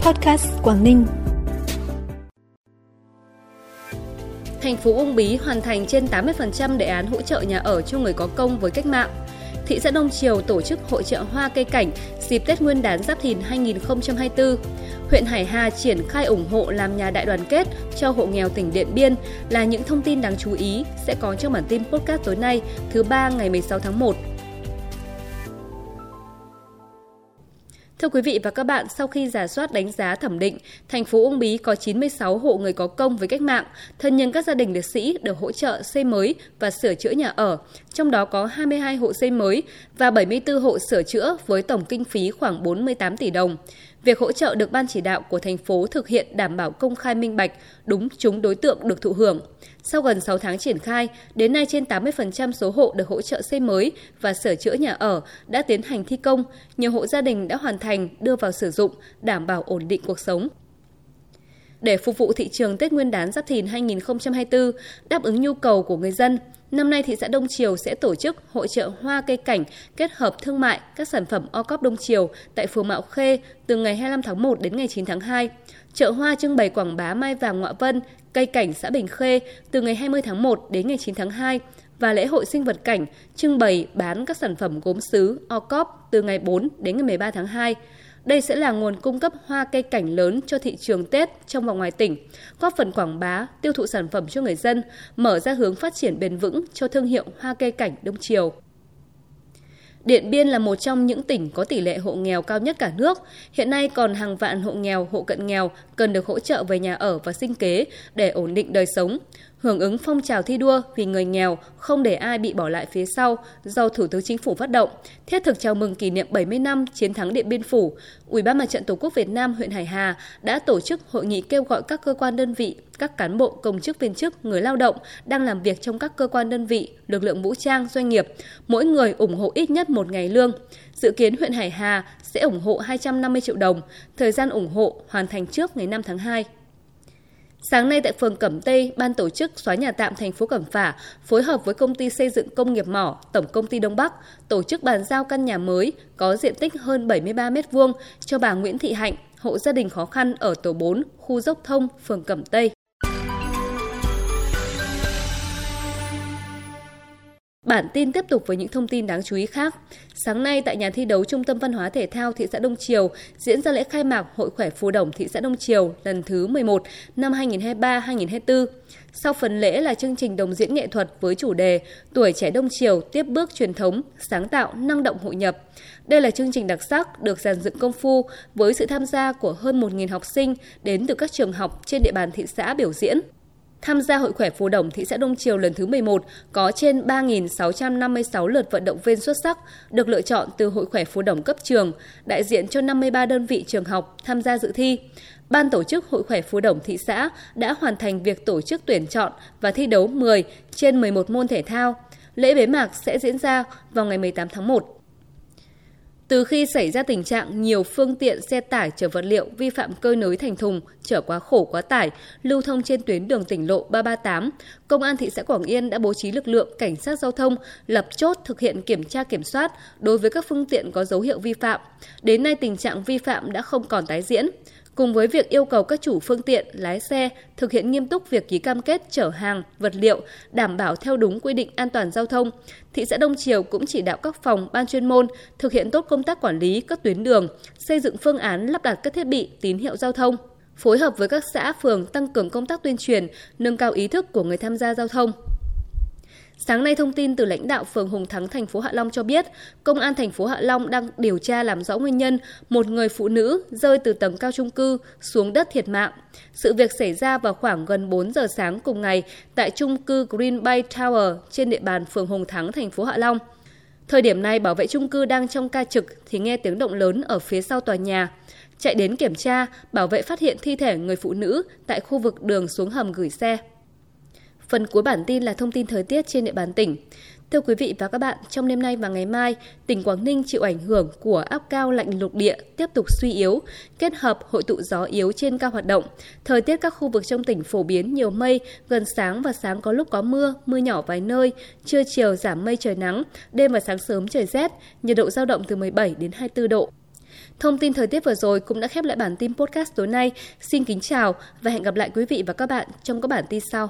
Podcast Quảng Ninh. Thành phố Uông Bí hoàn thành trên 80% đề án hỗ trợ nhà ở cho người có công với cách mạng. Thị xã Đông Triều tổ chức hội trợ hoa cây cảnh dịp Tết Nguyên đán Giáp Thìn 2024. Huyện Hải Hà triển khai ủng hộ làm nhà đại đoàn kết cho hộ nghèo tỉnh Điện Biên là những thông tin đáng chú ý sẽ có trong bản tin podcast tối nay, thứ ba ngày 16 tháng 1. Thưa quý vị và các bạn, sau khi giả soát đánh giá thẩm định, thành phố Uông Bí có 96 hộ người có công với cách mạng, thân nhân các gia đình liệt sĩ được hỗ trợ xây mới và sửa chữa nhà ở, trong đó có 22 hộ xây mới và 74 hộ sửa chữa với tổng kinh phí khoảng 48 tỷ đồng. Việc hỗ trợ được ban chỉ đạo của thành phố thực hiện đảm bảo công khai minh bạch, đúng chúng đối tượng được thụ hưởng. Sau gần 6 tháng triển khai, đến nay trên 80% số hộ được hỗ trợ xây mới và sửa chữa nhà ở đã tiến hành thi công, nhiều hộ gia đình đã hoàn thành đưa vào sử dụng, đảm bảo ổn định cuộc sống. Để phục vụ thị trường Tết Nguyên đán Giáp Thìn 2024, đáp ứng nhu cầu của người dân, Năm nay thị xã Đông Triều sẽ tổ chức hội trợ hoa cây cảnh kết hợp thương mại các sản phẩm o cóp Đông Triều tại phường Mạo Khê từ ngày 25 tháng 1 đến ngày 9 tháng 2. Chợ hoa trưng bày quảng bá mai vàng ngọa vân, cây cảnh xã Bình Khê từ ngày 20 tháng 1 đến ngày 9 tháng 2 và lễ hội sinh vật cảnh trưng bày bán các sản phẩm gốm sứ o cóp từ ngày 4 đến ngày 13 tháng 2. Đây sẽ là nguồn cung cấp hoa cây cảnh lớn cho thị trường Tết trong và ngoài tỉnh, góp phần quảng bá, tiêu thụ sản phẩm cho người dân, mở ra hướng phát triển bền vững cho thương hiệu hoa cây cảnh Đông Triều. Điện Biên là một trong những tỉnh có tỷ lệ hộ nghèo cao nhất cả nước. Hiện nay còn hàng vạn hộ nghèo, hộ cận nghèo cần được hỗ trợ về nhà ở và sinh kế để ổn định đời sống hưởng ứng phong trào thi đua vì người nghèo không để ai bị bỏ lại phía sau do Thủ tướng Chính phủ phát động, thiết thực chào mừng kỷ niệm 70 năm chiến thắng Điện Biên Phủ, Ủy ban Mặt trận Tổ quốc Việt Nam huyện Hải Hà đã tổ chức hội nghị kêu gọi các cơ quan đơn vị, các cán bộ, công chức viên chức, người lao động đang làm việc trong các cơ quan đơn vị, lực lượng vũ trang, doanh nghiệp, mỗi người ủng hộ ít nhất một ngày lương. Dự kiến huyện Hải Hà sẽ ủng hộ 250 triệu đồng, thời gian ủng hộ hoàn thành trước ngày 5 tháng 2. Sáng nay tại phường Cẩm Tây, ban tổ chức xóa nhà tạm thành phố Cẩm Phả phối hợp với công ty xây dựng công nghiệp mỏ Tổng công ty Đông Bắc tổ chức bàn giao căn nhà mới có diện tích hơn 73 m2 cho bà Nguyễn Thị Hạnh, hộ gia đình khó khăn ở tổ 4, khu Dốc Thông, phường Cẩm Tây. Bản tin tiếp tục với những thông tin đáng chú ý khác. Sáng nay tại nhà thi đấu Trung tâm Văn hóa Thể thao thị xã Đông Triều diễn ra lễ khai mạc Hội khỏe phù đồng thị xã Đông Triều lần thứ 11 năm 2023-2024. Sau phần lễ là chương trình đồng diễn nghệ thuật với chủ đề Tuổi trẻ Đông Triều tiếp bước truyền thống, sáng tạo, năng động hội nhập. Đây là chương trình đặc sắc được dàn dựng công phu với sự tham gia của hơn 1.000 học sinh đến từ các trường học trên địa bàn thị xã biểu diễn. Tham gia Hội khỏe phù đồng thị xã Đông Triều lần thứ 11 có trên 3.656 lượt vận động viên xuất sắc được lựa chọn từ Hội khỏe phù đồng cấp trường, đại diện cho 53 đơn vị trường học tham gia dự thi. Ban tổ chức Hội khỏe phù đồng thị xã đã hoàn thành việc tổ chức tuyển chọn và thi đấu 10 trên 11 môn thể thao. Lễ bế mạc sẽ diễn ra vào ngày 18 tháng 1. Từ khi xảy ra tình trạng nhiều phương tiện xe tải chở vật liệu vi phạm cơi nới thành thùng, chở quá khổ quá tải, lưu thông trên tuyến đường tỉnh lộ 338, Công an thị xã Quảng Yên đã bố trí lực lượng cảnh sát giao thông lập chốt thực hiện kiểm tra kiểm soát đối với các phương tiện có dấu hiệu vi phạm. Đến nay tình trạng vi phạm đã không còn tái diễn cùng với việc yêu cầu các chủ phương tiện, lái xe thực hiện nghiêm túc việc ký cam kết chở hàng, vật liệu, đảm bảo theo đúng quy định an toàn giao thông. Thị xã Đông Triều cũng chỉ đạo các phòng, ban chuyên môn thực hiện tốt công tác quản lý các tuyến đường, xây dựng phương án lắp đặt các thiết bị tín hiệu giao thông, phối hợp với các xã phường tăng cường công tác tuyên truyền, nâng cao ý thức của người tham gia giao thông. Sáng nay thông tin từ lãnh đạo phường Hùng Thắng thành phố Hạ Long cho biết, công an thành phố Hạ Long đang điều tra làm rõ nguyên nhân một người phụ nữ rơi từ tầng cao trung cư xuống đất thiệt mạng. Sự việc xảy ra vào khoảng gần 4 giờ sáng cùng ngày tại trung cư Green Bay Tower trên địa bàn phường Hùng Thắng thành phố Hạ Long. Thời điểm này bảo vệ trung cư đang trong ca trực thì nghe tiếng động lớn ở phía sau tòa nhà. Chạy đến kiểm tra, bảo vệ phát hiện thi thể người phụ nữ tại khu vực đường xuống hầm gửi xe. Phần cuối bản tin là thông tin thời tiết trên địa bàn tỉnh. Thưa quý vị và các bạn, trong đêm nay và ngày mai, tỉnh Quảng Ninh chịu ảnh hưởng của áp cao lạnh lục địa tiếp tục suy yếu, kết hợp hội tụ gió yếu trên cao hoạt động. Thời tiết các khu vực trong tỉnh phổ biến nhiều mây, gần sáng và sáng có lúc có mưa, mưa nhỏ vài nơi, trưa chiều giảm mây trời nắng, đêm và sáng sớm trời rét, nhiệt độ giao động từ 17 đến 24 độ. Thông tin thời tiết vừa rồi cũng đã khép lại bản tin podcast tối nay. Xin kính chào và hẹn gặp lại quý vị và các bạn trong các bản tin sau.